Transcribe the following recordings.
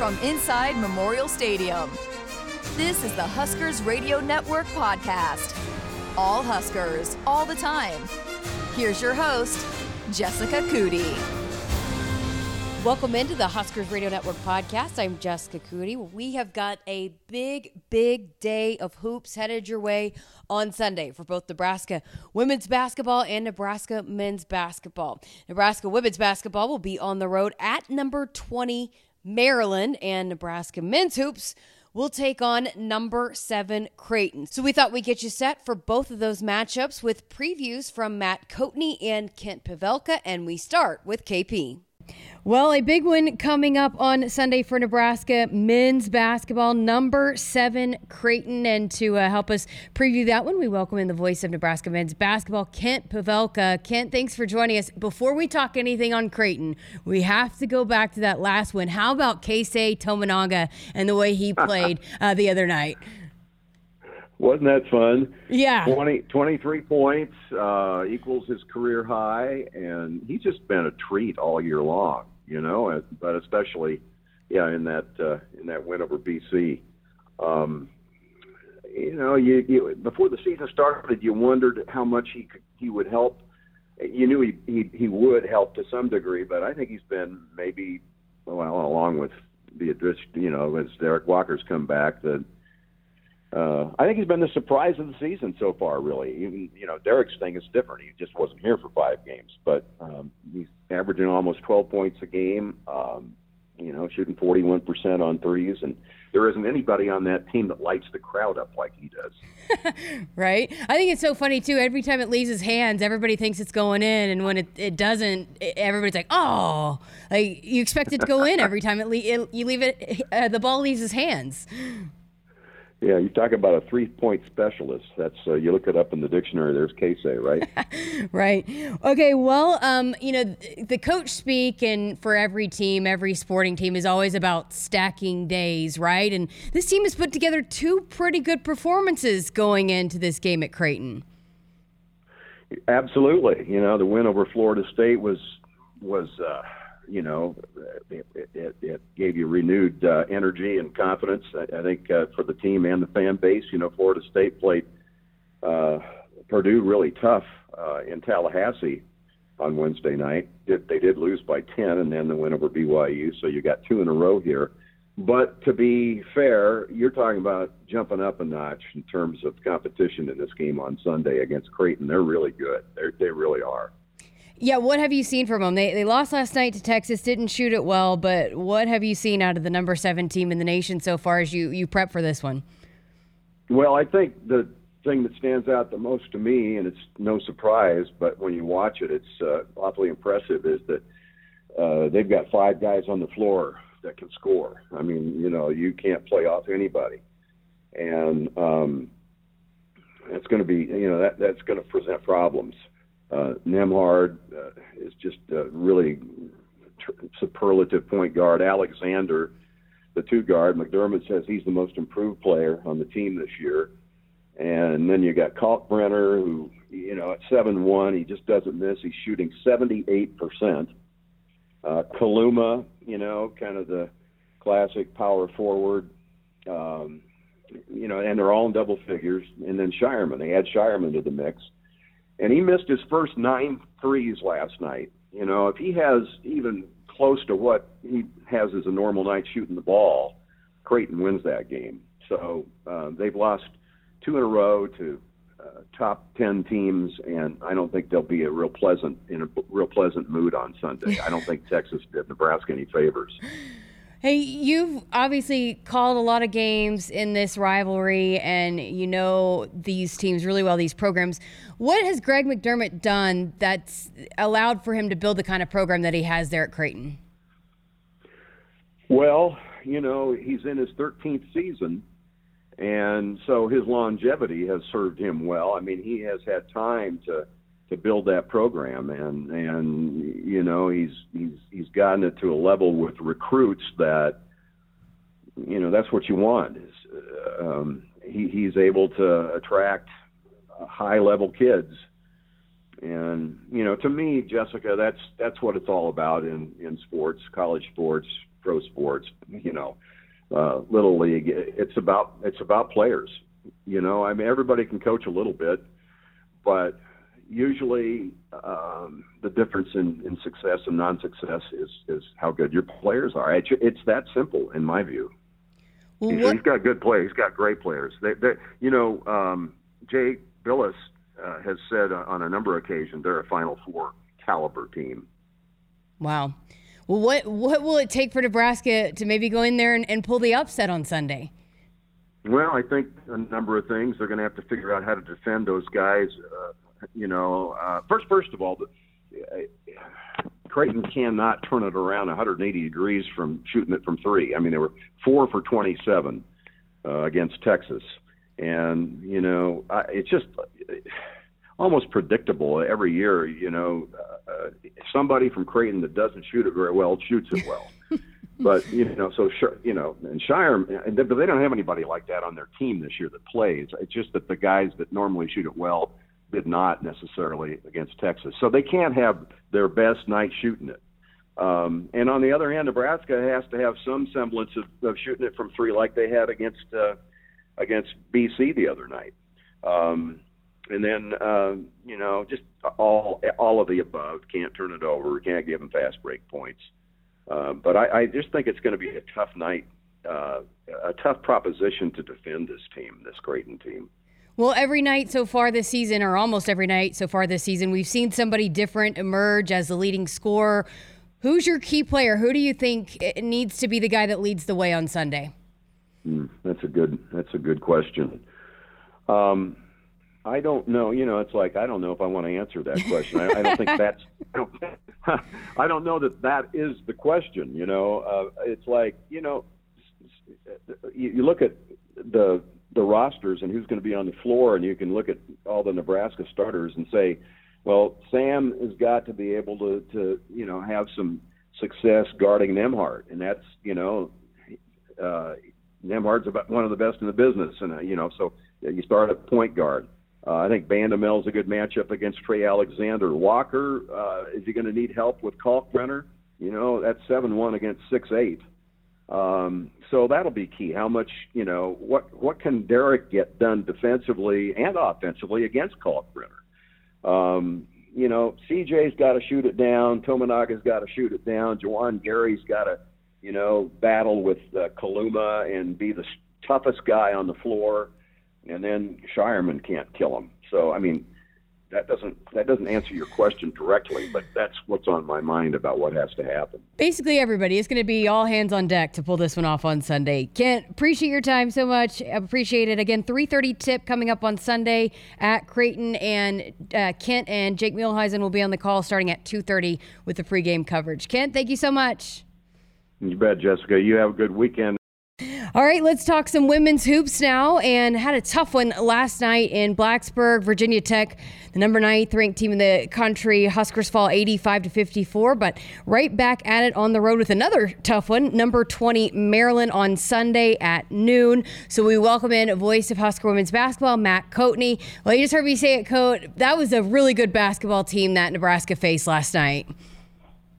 from inside Memorial Stadium. This is the Huskers Radio Network podcast. All Huskers, all the time. Here's your host, Jessica Coody. Welcome into the Huskers Radio Network podcast. I'm Jessica Coody. We have got a big, big day of hoops headed your way on Sunday for both Nebraska women's basketball and Nebraska men's basketball. Nebraska women's basketball will be on the road at number 20 Maryland, and Nebraska men's hoops will take on number seven Creighton. So we thought we'd get you set for both of those matchups with previews from Matt Coatney and Kent Pavelka, and we start with KP. Well, a big one coming up on Sunday for Nebraska men's basketball, number seven Creighton. And to uh, help us preview that one, we welcome in the voice of Nebraska men's basketball, Kent Pavelka. Kent, thanks for joining us. Before we talk anything on Creighton, we have to go back to that last win. How about Keisei Tominaga and the way he played uh, the other night? Wasn't that fun? Yeah. 20, 23 points uh, equals his career high, and he's just been a treat all year long, you know, but especially, yeah, in that uh, in that win over BC. Um, you know, you, you before the season started, you wondered how much he could, he would help. You knew he, he he would help to some degree, but I think he's been maybe well along with the address you know as Derrick Walker's come back the uh, I think he's been the surprise of the season so far. Really, Even, you know, Derrick's thing is different. He just wasn't here for five games, but um, he's averaging almost 12 points a game. Um, you know, shooting 41% on threes, and there isn't anybody on that team that lights the crowd up like he does. right? I think it's so funny too. Every time it leaves his hands, everybody thinks it's going in, and when it, it doesn't, everybody's like, "Oh!" Like you expect it to go in every time it, le- it you leave it. Uh, the ball leaves his hands. Yeah, you talk about a three-point specialist. That's uh, you look it up in the dictionary. There's Keisei, right? right. Okay. Well, um, you know, the coach speak, and for every team, every sporting team is always about stacking days, right? And this team has put together two pretty good performances going into this game at Creighton. Absolutely. You know, the win over Florida State was was. Uh, you know, it, it, it gave you renewed uh, energy and confidence. I, I think uh, for the team and the fan base, you know, Florida State played uh, Purdue really tough uh, in Tallahassee on Wednesday night. Did, they did lose by 10, and then the win over BYU. So you got two in a row here. But to be fair, you're talking about jumping up a notch in terms of competition in this game on Sunday against Creighton. They're really good. They're, they really are. Yeah, what have you seen from them? They, they lost last night to Texas, didn't shoot it well, but what have you seen out of the number seven team in the nation so far as you, you prep for this one? Well, I think the thing that stands out the most to me, and it's no surprise, but when you watch it, it's uh, awfully impressive, is that uh, they've got five guys on the floor that can score. I mean, you know, you can't play off anybody. And um, that's going to be, you know, that, that's going to present problems. Uh, Nembhard uh, is just a really tr- superlative point guard. Alexander, the two guard, McDermott says he's the most improved player on the team this year. And then you got Kalkbrenner, who, you know, at 7 1, he just doesn't miss. He's shooting 78%. Uh, Kaluma, you know, kind of the classic power forward. Um, you know, and they're all in double figures. And then Scheierman, they add Scheierman to the mix and he missed his first nine threes last night. You know, if he has even close to what he has as a normal night shooting the ball, Creighton wins that game. So uh, they've lost two in a row to uh, top ten teams, and I don't think they'll be a real pleasant in a real pleasant mood on Sunday. I don't think Texas did Nebraska any favors. Hey, you've obviously called a lot of games in this rivalry, and you know these teams really well, these programs. What has Greg McDermott done that's allowed for him to build the kind of program that he has there at Creighton? Well, you know, he's in his 13th season, and so his longevity has served him well. I mean, he has had time to to build that program and and you know he's he's he's gotten it to a level with recruits that you know that's what you want is um, he he's able to attract high level kids and you know to me Jessica that's that's what it's all about in in sports college sports pro sports, you know, uh, little league. It's about it's about players. You know, I mean, everybody can coach a little bit, but usually um, the difference in, in success and non-success is is how good your players are. It's, it's that simple, in my view. Well, he's, he's got good players. He's got great players. They, they, you know, um, Jay Bilas uh, has said on a number of occasions they're a Final Four caliber team. Wow. Well, what what will it take for Nebraska to maybe go in there and, and pull the upset on Sunday? Well, I think a number of things. They're going to have to figure out how to defend those guys. Uh, you know, uh, first, first of all, the, uh, Creighton cannot turn it around 180 degrees from shooting it from three. I mean, they were four for 27 uh, against Texas, and you know, I, it's just almost predictable every year. You know, uh, uh, somebody from Creighton that doesn't shoot it very well shoots it well. but you know, so sure, you know, and Shire, and they, but they don't have anybody like that on their team this year that plays. It's just that the guys that normally shoot it well did not necessarily against Texas. So they can't have their best night shooting it. Um, and on the other hand, Nebraska has to have some semblance of, of shooting it from three, like they had against uh, against BC the other night. Um, and then uh, you know, just all all of the above. Can't turn it over. Can't give them fast break points. Uh, but I, I just think it's going to be a tough night, uh, a tough proposition to defend this team, this Creighton team. Well, every night so far this season, or almost every night so far this season, we've seen somebody different emerge as the leading scorer. Who's your key player? Who do you think needs to be the guy that leads the way on Sunday? Mm, that's a good. That's a good question. Um, I don't know. You know, it's like I don't know if I want to answer that question. I, I don't think that's. I don't, I don't know that that is the question. You know, uh, it's like you know, you, you look at the the rosters and who's going to be on the floor, and you can look at all the Nebraska starters and say, well, Sam has got to be able to, to you know, have some success guarding Nembhard, and that's you know, uh, Nembhard's about one of the best in the business, and uh, you know, so you start at point guard. Uh, I think Bandoumel's a good matchup against Trey Alexander. Walker, uh, is he going to need help with Kalkbrenner? You know, that's seven one against six eight. Um, so that'll be key. How much, you know, what what can Derrick get done defensively and offensively against Kalkbrenner? Um, you know, CJ's got to shoot it down. Tominaga's got to shoot it down. Juwan Gary's got to, you know, battle with uh, Kaluma and be the toughest guy on the floor. And then Scheierman can't kill him. So I mean, that doesn't that doesn't answer your question directly, but that's what's on my mind about what has to happen. Basically, everybody is going to be all hands on deck to pull this one off on Sunday. Kent, appreciate your time so much. Appreciate it. Again, three thirty tip coming up on Sunday at Creighton, and uh, Kent and Jake Muehlheisen will be on the call starting at two thirty with the pregame coverage. Kent, thank you so much. You bet, Jessica. You have a good weekend. All right, let's talk some women's hoops now. And had a tough one last night in Blacksburg, Virginia Tech, the number ninth ranked team in the country. Huskers fall 85 to 54, but right back at it on the road with another tough one. Number 20 Maryland on Sunday at noon. So we welcome in a voice of Husker women's basketball, Matt Coatney. Well, you just heard me say it, Coat. That was a really good basketball team that Nebraska faced last night.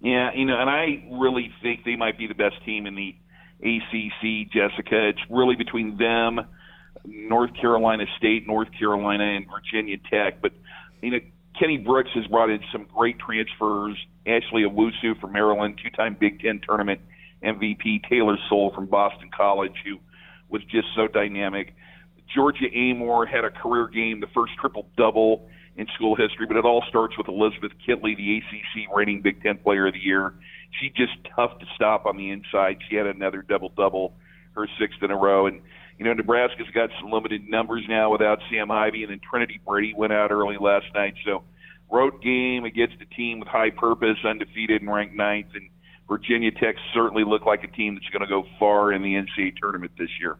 Yeah, you know, and I really think they might be the best team in the ACC, Jessica. It's really between them, North Carolina State, North Carolina, and Virginia Tech. But you know, Kenny Brooks has brought in some great transfers. Ashley Owusu from Maryland, two-time Big Ten tournament MVP. Taylor Soule from Boston College, who was just so dynamic. Georgia Amoore had a career game, the first triple double in school history, but it all starts with Elizabeth Kitley, the ACC reigning Big Ten Player of the Year. She just tough to stop on the inside. She had another double double, her sixth in a row, and you know Nebraska's got some limited numbers now without Sam Haiby, and then Trinity Brady went out early last night. So road game against a team with high purpose, undefeated and ranked ninth, and Virginia Tech certainly looked like a team that's going to go far in the NCAA tournament this year.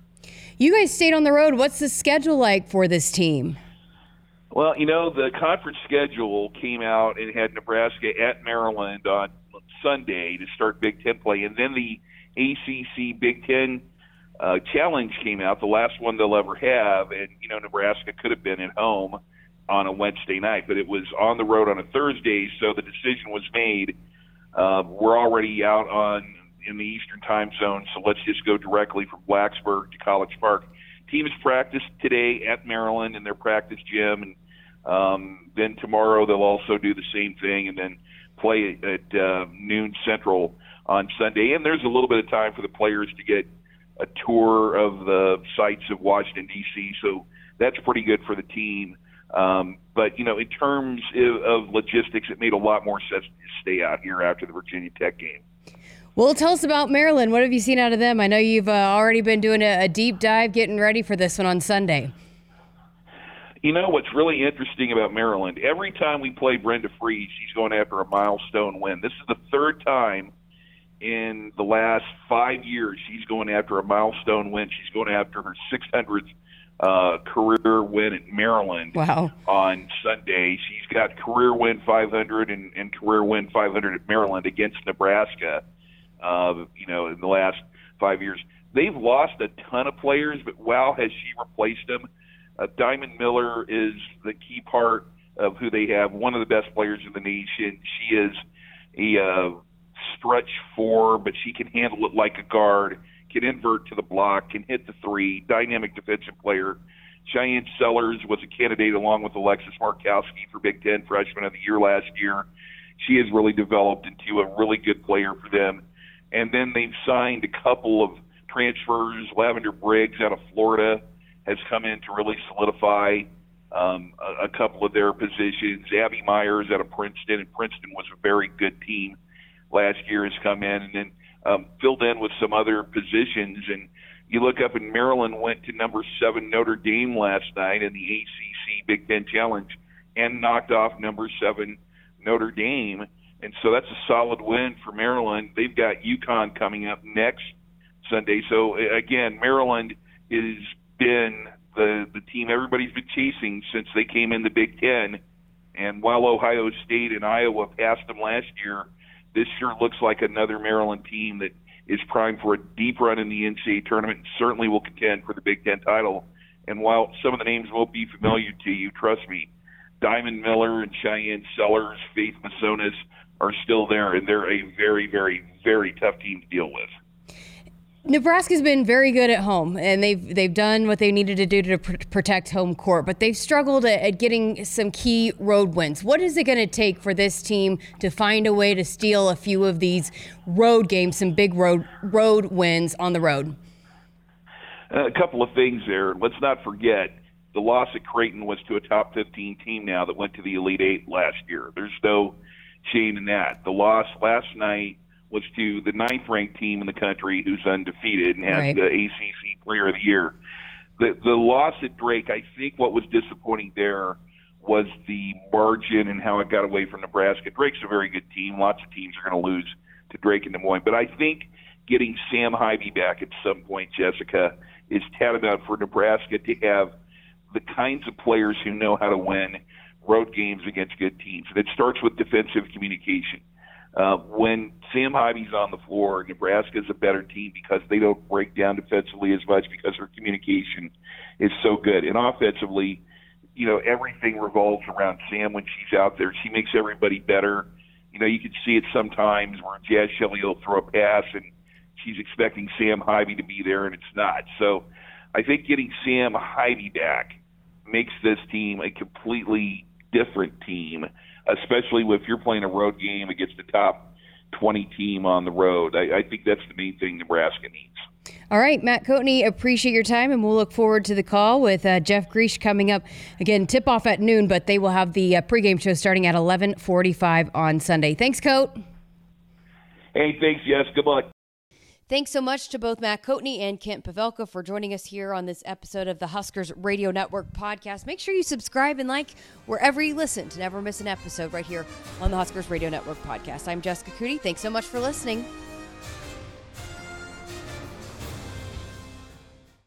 You guys stayed on the road. What's the schedule like for this team? Well, you know, the conference schedule came out and had Nebraska at Maryland on Sunday to start Big Ten play, and then the ACC Big Ten uh, challenge came out, the last one they'll ever have, and you know, Nebraska could have been at home on a Wednesday night, but it was on the road on a Thursday, so the decision was made. Uh, we're already out on in the Eastern Time Zone, so let's just go directly from Blacksburg to College Park. Teams practiced today at Maryland in their practice gym, and um, then tomorrow they'll also do the same thing, and then play at uh, noon Central on Sunday. And there's a little bit of time for the players to get a tour of the sites of Washington D.C. So that's pretty good for the team. Um, but you know, in terms of, of logistics, it made a lot more sense to stay out here after the Virginia Tech game. Well, tell us about Maryland. What have you seen out of them? I know you've uh, already been doing a, a deep dive, getting ready for this one on Sunday. You know what's really interesting about Maryland? Every time we play Brenda Frese, she's going after a milestone win. This is the third time in the last five years she's going after a milestone win. She's going after her 600th uh, career win at Maryland wow. on Sunday. She's got career win 500 and, and career win 500 at Maryland against Nebraska. Uh, you know, in the last five years, they've lost a ton of players, but wow, has she replaced them? Uh, Diamond Miller is the key part of who they have. One of the best players in the nation. She is a uh, stretch four, but she can handle it like a guard can invert to the block, can hit the three, dynamic defensive player. Shyanne Sellers was a candidate along with Alexis Markowski for Big Ten Freshman of the Year last year. She has really developed into a really good player for them. And then they've signed a couple of transfers. Lavender Briggs out of Florida has come in to really solidify um, a, a couple of their positions. Abby Meyers out of Princeton, and Princeton was a very good team last year, has come in. And then um, filled in with some other positions. And you look up and Maryland, went to number seven Notre Dame last night in the ACC Big Ten Challenge and knocked off number seven Notre Dame. And so that's a solid win for Maryland. They've got UConn coming up next Sunday. So again, Maryland has been the the team everybody's been chasing since they came in the Big Ten. And while Ohio State and Iowa passed them last year, this sure looks like another Maryland team that is primed for a deep run in the NCAA tournament and certainly will contend for the Big Ten title. And while some of the names won't be familiar to you, trust me, Diamond Miller and Shyanne Sellers, Faith Masonius are still there, and they're a very, very, very tough team to deal with. Nebraska's been very good at home, and they've they've done what they needed to do to pr- protect home court, but they've struggled at, at, getting some key road wins. What is it going to take for this team to find a way to steal a few of these road games, some big road road wins on the road? Uh, a couple of things there. Let's not forget the loss at Creighton was to a top 15 team now that went to the Elite Eight last year. There's no shame in that. The loss last night was to the ninth ranked team in the country who's undefeated and has right. the ACC Player of the Year. The the loss at Drake, I think what was disappointing there was the margin and how it got away from Nebraska. Drake's a very good team. Lots of teams are going to lose to Drake and Des Moines, but I think getting Sam Haiby back at some point, Jessica, is tantamount for Nebraska to have the kinds of players who know how to win road games against good teams. And it starts with defensive communication. Uh, when Sam Haiby's on the floor, Nebraska's a better team because they don't break down defensively as much because their communication is so good. And offensively, you know, everything revolves around Sam when she's out there. She makes everybody better. You know, you can see it sometimes where Jaz Shelley will throw a pass and she's expecting Sam Haiby to be there and it's not. So I think getting Sam Haiby back makes this team a completely different team especially if you're playing a road game against the top 20 team on the road. I, I think that's the main thing Nebraska needs. All right, Matt Coatney, appreciate your time, and we'll look forward to the call with uh, Jeff Griesch coming up. Again, tip off at noon, but they will have the uh, pregame show starting at 11:45 on Sunday. Thanks, Coat. Hey, thanks. Yes, good luck. Thanks so much to both Matt Coatney and Kent Pavelka for joining us here on this episode of the Huskers Radio Network podcast. Make sure you subscribe and like wherever you listen to never miss an episode right here on the Huskers Radio Network podcast. I'm Jessica Coody. Thanks so much for listening.